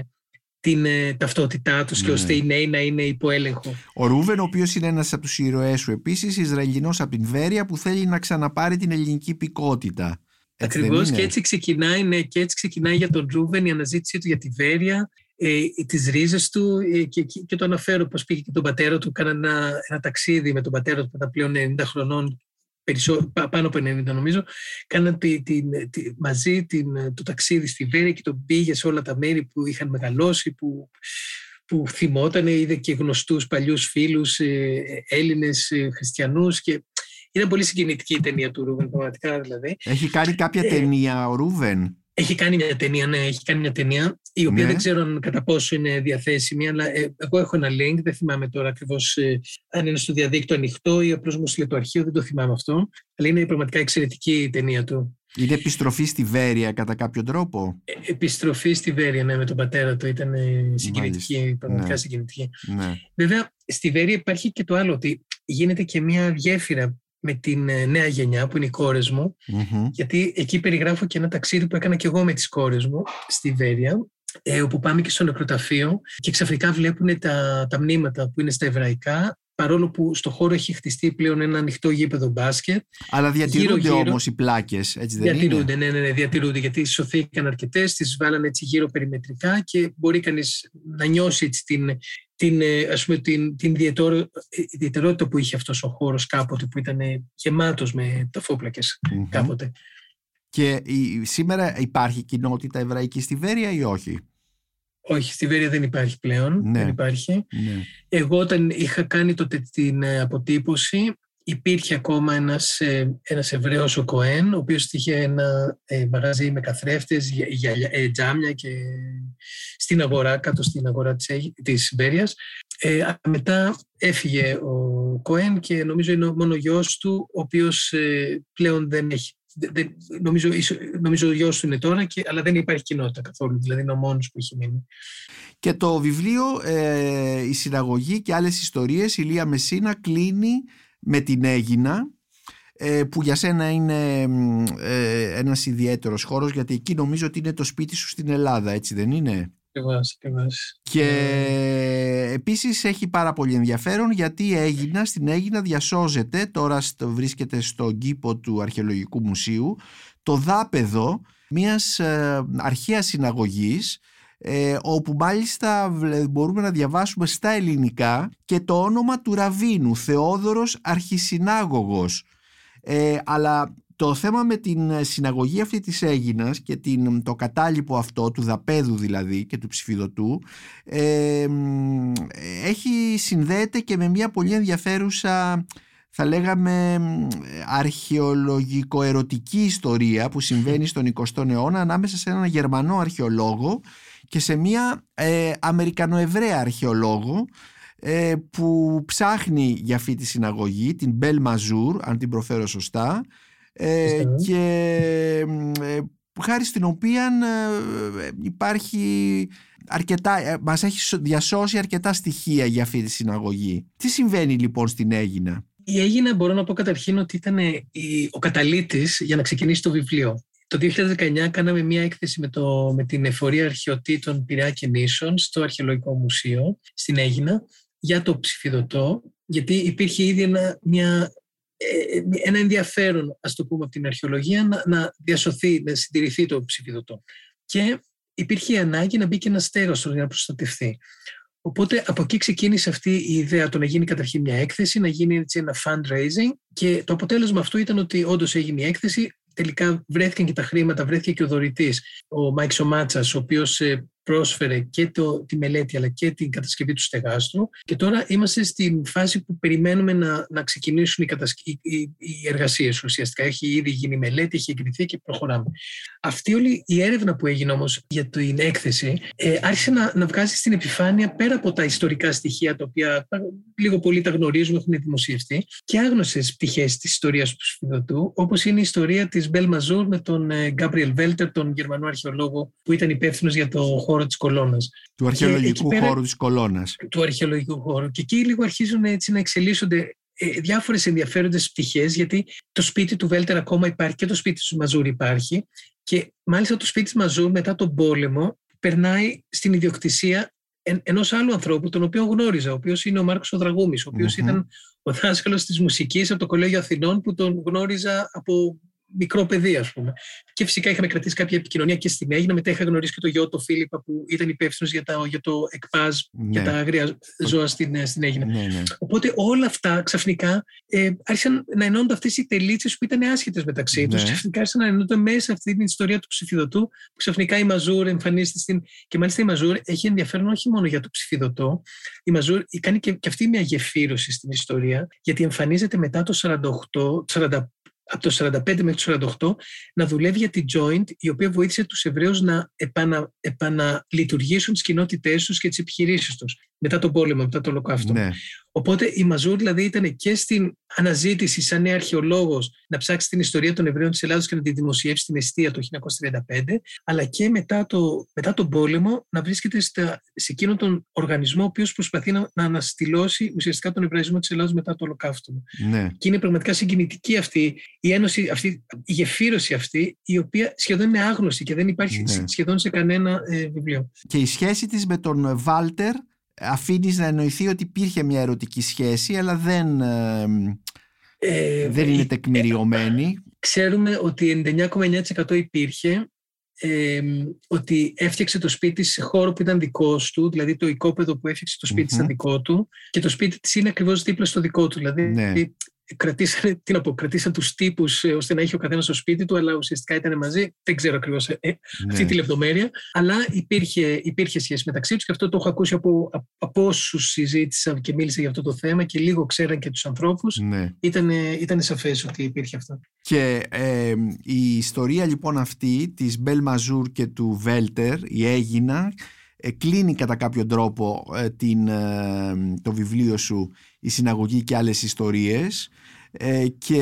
την ε, ταυτότητά τους και Ναι. ώστε οι νέοι να είναι υπό έλεγχο. Ο Ρούβεν, ο οποίος είναι ένας από τους ήρωές σου επίσης, Ισραηλινός από την Βέρεια, που θέλει να ξαναπάρει την ελληνική υπηκότητα. Έτσι δεν Ακριβώς είναι; και έτσι ξεκινάει, ναι, και έτσι ξεκινάει για τον Ρούβεν η αναζήτησή του για τη Βέρεια, ε, τις ρίζες του ε, και, και, και το αναφέρω πως πήγε και τον πατέρα του, κάνανε ένα, ένα ταξίδι με τον πατέρα του που ήταν πλέον 90 χρονών, περισσό, πα- πάνω από 90 νομίζω, κάναν τη, την- τη- μαζί την, το ταξίδι στη Βέρεια και τον πήγε σε όλα τα μέρη που είχαν μεγαλώσει, που, που θυμόταν, είδε και γνωστούς παλιούς φίλους, ε, Έλληνες, ε, χριστιανούς και είναι πολύ συγκινητική η ταινία του Ρούβεν, πραγματικά δηλαδή. Έχει κάνει κάποια Ε, ταινία ο Ρούβεν; Έχει κάνει μια ταινία, ναι, έχει κάνει μια ταινία, η οποία Ναι. δεν ξέρω αν κατά πόσο είναι διαθέσιμη, αλλά ε, εγώ έχω ένα link, δεν θυμάμαι τώρα ακριβώς αν είναι στο διαδίκτυο ανοιχτό ή απλώς μου στείλε το αρχείο, δεν το θυμάμαι αυτό. Αλλά είναι πραγματικά εξαιρετική η ταινία του. Είναι επιστροφή στη Βέρεια κατά κάποιο τρόπο; Ε, επιστροφή στη Βέρεια, ναι, με τον πατέρα του. Ήταν συγκινητική, πραγματικά Ναι. συγκινητική. Ναι. Βέβαια, στη Βέρεια υπάρχει και το άλλο, ότι γίνεται και μια γέφυρα με την ε, νέα γενιά που είναι οι κόρες μου, Μμμ. γιατί εκεί περιγράφω και ένα ταξίδι που έκανα και εγώ με τις κόρες μου στη Βέρεια, ε, όπου πάμε και στο νεκροταφείο και ξαφνικά βλέπουν τα, τα μνήματα που είναι στα εβραϊκά, παρόλο που στο χώρο έχει χτιστεί πλέον ένα ανοιχτό γήπεδο μπάσκετ. Αλλά διατηρούνται Γύρω-γύρω. όμως οι πλάκες, έτσι δεν διατηρούνται, είναι; ναι, ναι, ναι, διατηρούνται, γιατί σωθήκαν αρκετές, τις βάλανε έτσι γύρω περιμετρικά και μπορεί κανείς να νιώσει έτσι την, την, ε, ας πούμε, την, την ιδιαιτερο- ε, ιδιαιτερότητα που είχε αυτός ο χώρος κάποτε που ήταν ε, γεμάτος με ταφόπλακες Μμμ. κάποτε. Και η- σήμερα υπάρχει κοινότητα εβραϊκή στη Βέρεια ή όχι; Όχι, στη Βέρεια δεν υπάρχει πλέον. Ναι. Δεν υπάρχει. Ναι. Εγώ όταν είχα κάνει τότε την ε, αποτύπωση υπήρχε ακόμα ένας, ε, ένας Εβραίος ο Κοέν ο οποίος είχε ένα ε, μαγαζί με καθρέφτες, για, για- ε, τζάμια και στην αγορά, κάτω στην αγορά της, Αίγυ- της Βέρειας. Ε, α, μετά έφυγε ο Κοέν και νομίζω είναι ο- μόνος ο γιος του ο οποίος ε, πλέον δεν έχει δεν- δεν- νομίζω, ίσο- νομίζω ο γιος του είναι τώρα, και, αλλά δεν υπάρχει κοινότητα καθόλου. Δηλαδή είναι ο μόνος που έχει μείνει. Και το βιβλίο ε, «Η συναγωγή και άλλες ιστορίες» η Λία Μεσίνα κλείνει με την Έγινα ε, που για σένα είναι μ, ε, ένας ιδιαίτερος χώρος γιατί εκεί νομίζω ότι είναι το σπίτι σου στην Ελλάδα έτσι δεν είναι; Ακριβώς, ακριβώς. και επίσης έχει πάρα πολύ ενδιαφέρον γιατί η Έγινα, στην Έγινα διασώζεται τώρα στο, βρίσκεται στον κήπο του Αρχαιολογικού Μουσείου το δάπεδο μιας ε, αρχαίας συναγωγής ε, όπου μάλιστα βλε- μπορούμε να διαβάσουμε στα ελληνικά και το όνομα του Ραβίνου Θεόδωρος Αρχισυνάγωγος ε, αλλά το θέμα με την συναγωγή αυτή της Έγινας και την, το κατάλοιπο αυτό του δαπέδου δηλαδή και του ψηφιδωτού ε, μ, έχει συνδέεται και με μια πολύ ενδιαφέρουσα θα λέγαμε μ, αρχαιολογικο-ερωτική ιστορία που συμβαίνει στον 20ο αιώνα ανάμεσα σε έναν Γερμανό αρχαιολόγο και σε μια ε, Αμερικανοεβραία αρχαιολόγο ε, που ψάχνει για αυτή τη συναγωγή, την Μπέλ Μαζούρ, αν την προφέρω σωστά, ε, Σωστά. και μ, ε, χάρη στην οποία ε, υπάρχει αρκετά, ε, μας έχει σω- διασώσει αρκετά στοιχεία για αυτή τη συναγωγή. Τι συμβαίνει λοιπόν στην Έγινα; Η Έγινα μπορώ να πω καταρχήν ότι ήταν η- ο καταλήτης για να ξεκινήσει το βιβλίο. Το 2019 κάναμε μια έκθεση με, το, με την Εφορία Αρχαιοτήτων Πειραιά και Νήσων στο Αρχαιολογικό Μουσείο στην Έγινα για το ψηφιδωτό, γιατί υπήρχε ήδη ένα, μια, ε, ένα ενδιαφέρον, ας το πούμε, από την αρχαιολογία να, να διασωθεί, να συντηρηθεί το ψηφιδωτό. Και υπήρχε η ανάγκη να μπει και ένα στέγαστρο για να προστατευτεί. Οπότε από εκεί ξεκίνησε αυτή η ιδέα το να γίνει καταρχήν μια έκθεση, να γίνει έτσι ένα fundraising και το αποτέλεσμα αυτού ήταν ότι όντως έγινε η έκθεση. Τελικά βρέθηκαν και τα χρήματα, βρέθηκε και ο δωρητής, ο Μάικ Σομάτσα, ο οποίος πρόσφερε και το, τη μελέτη αλλά και την κατασκευή του στεγάστρου. Και τώρα είμαστε στην φάση που περιμένουμε να, να ξεκινήσουν οι, κατασκ... οι, οι, οι εργασίες. Ουσιαστικά έχει ήδη γίνει η μελέτη, έχει εγκριθεί και προχωράμε. Αυτή όλη η έρευνα που έγινε όμως για την έκθεση ε, άρχισε να, να βγάζει στην επιφάνεια πέρα από τα ιστορικά στοιχεία τα οποία τα- λίγο πολύ τα γνωρίζουμε, έχουν δημοσιευτεί και άγνωσε πτυχές της ιστορίας του Σφιδωτού, όπως είναι η ιστορία της Μπέλ Μαζούρ με τον ε, Γκάμπριελ Βέλτερ, τον Γερμανό αρχαιολόγο που ήταν υπεύθυνος για το χώρο της κολόνας Του αρχαιολογικού εκεί πέρα- χώρου της κολόνας. του αρχαιολογικού χώρου. Και εκεί λίγο αρχίζουν έτσι να εξελίσσονται ε, διάφορες ενδιαφέροντες πτυχές, γιατί το σπίτι του Βέλτερ ακόμα υπάρχει και το σπίτι του Μαζούρ υπάρχει. Και μάλιστα το σπίτι της Μαζούρ μετά τον πόλεμο περνάει στην ιδιοκτησία εν, ενός άλλου ανθρώπου, τον οποίο γνώριζα, ο οποίος είναι ο Μάρκος ο Δραγούμης, ο οποίος Μμμ. ήταν ο δάσκαλος της μουσικής από το Κολέγιο Αθηνών που τον γνώριζα από μικρό παιδί, ας πούμε. Και φυσικά είχαμε κρατήσει κάποια επικοινωνία και στην Έγινα. Μετά είχα γνωρίσει και τον γιο του Φίλιππα που ήταν υπεύθυνος για, τα- για το ΕΚΠΑΖ για Ναι. τα αγρία ζώα στην, ε, στην Έγινα. Ναι, ναι. Οπότε όλα αυτά ξαφνικά ε, άρχισαν να ενώνονται αυτές οι τελίτσες που ήταν άσχετες μεταξύ τους. Ναι. Ξαφνικά άρχισαν να ενώνονται μέσα σε αυτή την ιστορία του ψηφιδωτού, που ξαφνικά η Μαζούρ εμφανίζεται στην. Και μάλιστα η Μαζούρ έχει ενδιαφέρον όχι μόνο για το ψηφιδωτό. Η Μαζούρ κάνει και, και αυτή μια γεφύρωση στην ιστορία, γιατί εμφανίζεται μετά το 48, 40, από το 45 μέχρι το 48 να δουλεύει για την Joint, η οποία βοήθησε τους Εβραίους να επανα, επαναλειτουργήσουν τις κοινότητές τους και τις επιχειρήσεις τους μετά τον πόλεμο, μετά το ολοκαύτωμα. ναι. Οπότε η Μαζούρ δηλαδή ήταν και στην αναζήτηση σαν νέα αρχαιολόγος να ψάξει την ιστορία των Εβραίων της Ελλάδος και να τη δημοσιεύσει στην αιστεία το 1935, αλλά και μετά, το, μετά τον πόλεμο να βρίσκεται στα, σε εκείνον τον οργανισμό ο οποίος προσπαθεί να, να αναστηλώσει ουσιαστικά τον Εβραϊσμό της Ελλάδος μετά το ολοκαύτωμα. Ναι. Και είναι πραγματικά συγκινητική αυτή η ένωση, αυτή, η γεφύρωση αυτή, η οποία σχεδόν είναι άγνωστη και δεν υπάρχει Ναι. σχεδόν σε κανένα ε, βιβλίο. Και η σχέση της με τον Βάλτερ αφήνεις να εννοηθεί ότι υπήρχε μια ερωτική σχέση αλλά δεν, ε, Ε, δεν είναι ε, τεκμηριωμένη. Ξέρουμε ότι 99,9% υπήρχε, ε, ότι έφτιαξε το σπίτι σε χώρο που ήταν δικός του, δηλαδή το οικόπεδο που έφτιαξε το σπιτι της Μμμ. ήταν δικό του και το σπίτι της είναι ακριβώς δίπλα στο δικό του. Δηλαδή Ναι. Κρατήσανε, τι να πω, κρατήσαν τους τύπους ε, ώστε να έχει ο καθένας στο σπίτι του, αλλά ουσιαστικά ήταν μαζί. Δεν ξέρω ακριβώς ε, ε, αυτή τη Ναι. λεπτομέρεια, αλλά υπήρχε, υπήρχε σχέση μεταξύ τους και αυτό το έχω ακούσει από, από όσους συζήτησα και μίλησα για αυτό το θέμα και λίγο ξέραν και τους ανθρώπους. Ναι. Ήταν, ήταν σαφές ότι υπήρχε αυτό. Και ε, η ιστορία λοιπόν αυτή της Μπέλ Μαζούρ και του Βέλτερ, η Έγινα, ε, κλείνει κατά κάποιο τρόπο ε, την, ε, το βιβλίο σου «Η συναγωγή και άλλες ιστορίες» ε, και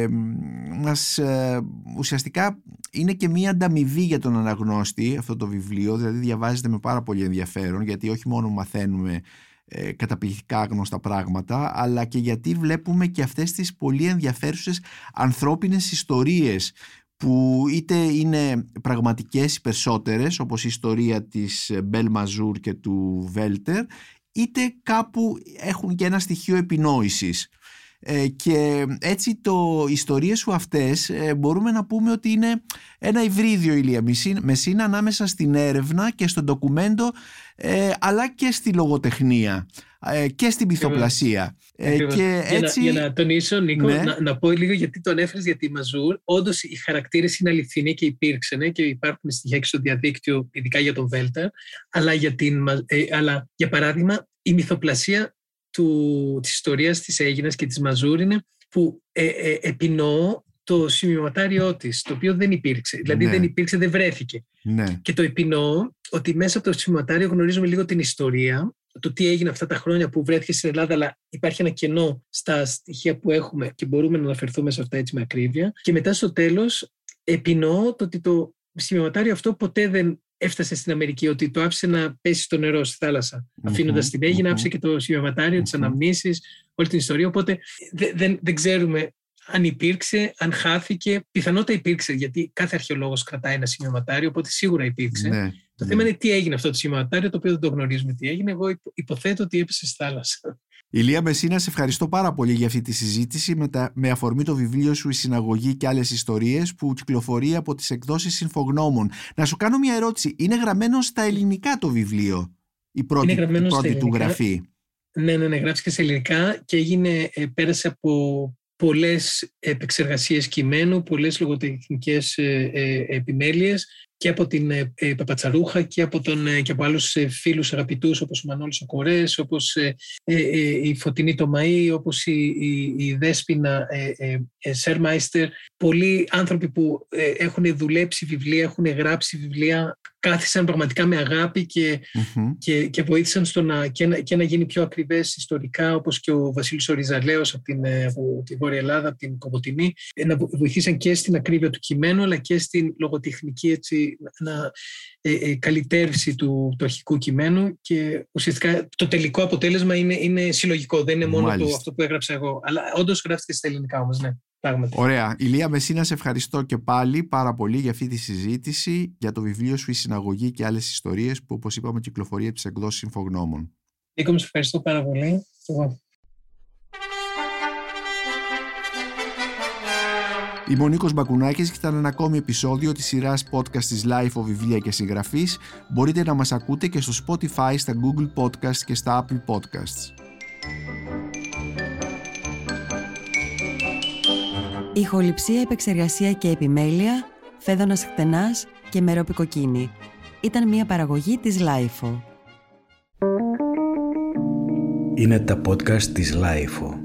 ε, μας ε, ουσιαστικά είναι και μία ανταμοιβή για τον αναγνώστη αυτό το βιβλίο, δηλαδή διαβάζεται με πάρα πολύ ενδιαφέρον γιατί όχι μόνο μαθαίνουμε ε, καταπληκτικά γνωστά πράγματα αλλά και γιατί βλέπουμε και αυτές τις πολύ ενδιαφέρουσες ανθρώπινες ιστορίες που είτε είναι πραγματικές οι περισσότερες όπως η ιστορία της Μπέλ Μαζούρ και του Βέλτερ είτε κάπου έχουν και ένα στοιχείο επινόησης. Ε, και έτσι το, οι ιστορίες σου αυτές ε, μπορούμε να πούμε ότι είναι ένα υβρίδιο Ηλία Μεσίνα, Μεσίνα ανάμεσα στην έρευνα και στο ντοκουμέντο ε, αλλά και στη λογοτεχνία ε, και στην πυθοπλασία. Ε, Ακριβώς. και για, έτσι... να, για να τονίσω, Νίκο, Ναι. να, να πω λίγο γιατί τον έφερες για τη Μαζούρ. Όντως οι χαρακτήρες είναι αληθινοί και υπήρξαν και υπάρχουν στοιχεία και στο διαδίκτυο, ειδικά για τον Βέλτερ. Αλλά για, την, Μα- ε, αλλά για παράδειγμα, η μυθοπλασία του, της ιστορίας της Έγινας και της Μαζούρ είναι που ε, ε, επινοώ το σημειωματάριό της, το οποίο δεν υπήρξε. Δηλαδή Ναι. δεν υπήρξε, δεν βρέθηκε. Ναι, Και το επινοώ ότι μέσα από το σημειωματάριο γνωρίζουμε λίγο την ιστορία, το τι έγινε αυτά τα χρόνια που βρέθηκες στην Ελλάδα, αλλά υπάρχει ένα κενό στα στοιχεία που έχουμε και μπορούμε να αναφερθούμε σε αυτά έτσι με ακρίβεια. Και μετά στο τέλος επινοώ το ότι το σημειωματάριο αυτό ποτέ δεν έφτασε στην Αμερική, ότι το άφησε να πέσει στο νερό, στη θάλασσα. Μμμ, Αφήνοντας την Έγινα, μμμ. άφησε και το σημειωματάριο, τις Μμμ. αναμνήσεις, όλη την ιστορία. Οπότε δεν, δεν, δεν ξέρουμε αν υπήρξε, αν χάθηκε. Πιθανότητα υπήρξε, γιατί κάθε αρχαιολόγος κρατάει ένα σημειωματάριο, οπότε σίγουρα υπήρξε. ναι, Το ναι. θέμα είναι τι έγινε αυτό το σημειωματάριο, το οποίο δεν το γνωρίζουμε τι έγινε. Εγώ υπο- υποθέτω ότι έπεσε στη θάλασσα. Ηλία Μεσίνα, σε ευχαριστώ πάρα πολύ για αυτή τη συζήτηση με, τα, με αφορμή το βιβλίο σου «Η συναγωγή και άλλες ιστορίες» που κυκλοφορεί από τις εκδόσεις Συμφογνώμων. Να σου κάνω μια ερώτηση. Είναι γραμμένο στα ελληνικά το βιβλίο, η πρώτη, Είναι γραμμένο η στα πρώτη του ελληνικά. γραφή; Ναι, ναι, ναι, γράψει και σε ελληνικά και έγινε, ε, πέρασε από πολλές επεξεργασίες κειμένου, πολλές λογοτεχνικές ε, ε, επιμέλειες και από την ε, ε, Παπατσαρούχα και από, τον, ε, και από άλλους ε, φίλους αγαπητούς όπως ο Μανώλης ο Κορές, όπως ε, ε, ε, η Φωτεινή Τομαή, όπως η, η, η Δέσποινα ε, ε, ε, Σέρμαϊστερ. Πολλοί άνθρωποι που ε, έχουν δουλέψει βιβλία, έχουν γράψει βιβλία, κάθισαν πραγματικά με αγάπη και Μμμ. και, και βοήθησαν στο να, και, να, και να γίνει πιο ακριβές ιστορικά όπως και ο Βασίλης Οριζαλέος από την, ε, από τη Βόρεια Ελλάδα, από την Κομωτινή ε, να βο- βοηθήσαν και στην ακρίβεια του κειμένου αλλά και στην λογοτεχνική έτσι, να, ε, ε, καλυτέρευση του, του αρχικού κειμένου και ουσιαστικά το τελικό αποτέλεσμα είναι, είναι συλλογικό, δεν είναι μόνο το, Μάλιστα. αυτό που έγραψα εγώ αλλά όντως γράφτηκε στα ελληνικά όμως, ναι, πράγματι. Ωραία. Ηλία Μεσίνα, σε ευχαριστώ και πάλι πάρα πολύ για αυτή τη συζήτηση για το βιβλίο σου «Η συναγωγή και άλλες ιστορίες» που όπως είπαμε κυκλοφορεί από τις εκδόσεις Συμφογνώμων. Νίκο, μου σε ευχαριστώ πάρα πολύ. Είμαι ο Νίκος Μπακουνάκης και ήταν ένα ακόμη επεισόδιο της σειράς podcast της Life of Βιβλία και Συγγραφής. Μπορείτε να μας ακούτε και στο Spotify, στα Google Podcasts και στα Apple Podcasts. Ηχοληψία, επεξεργασία και επιμέλεια, φέδωνας χτενάς και μερόπικοκίνη. Ήταν μια παραγωγή της Lifeo. Είναι τα podcast της Lifeo.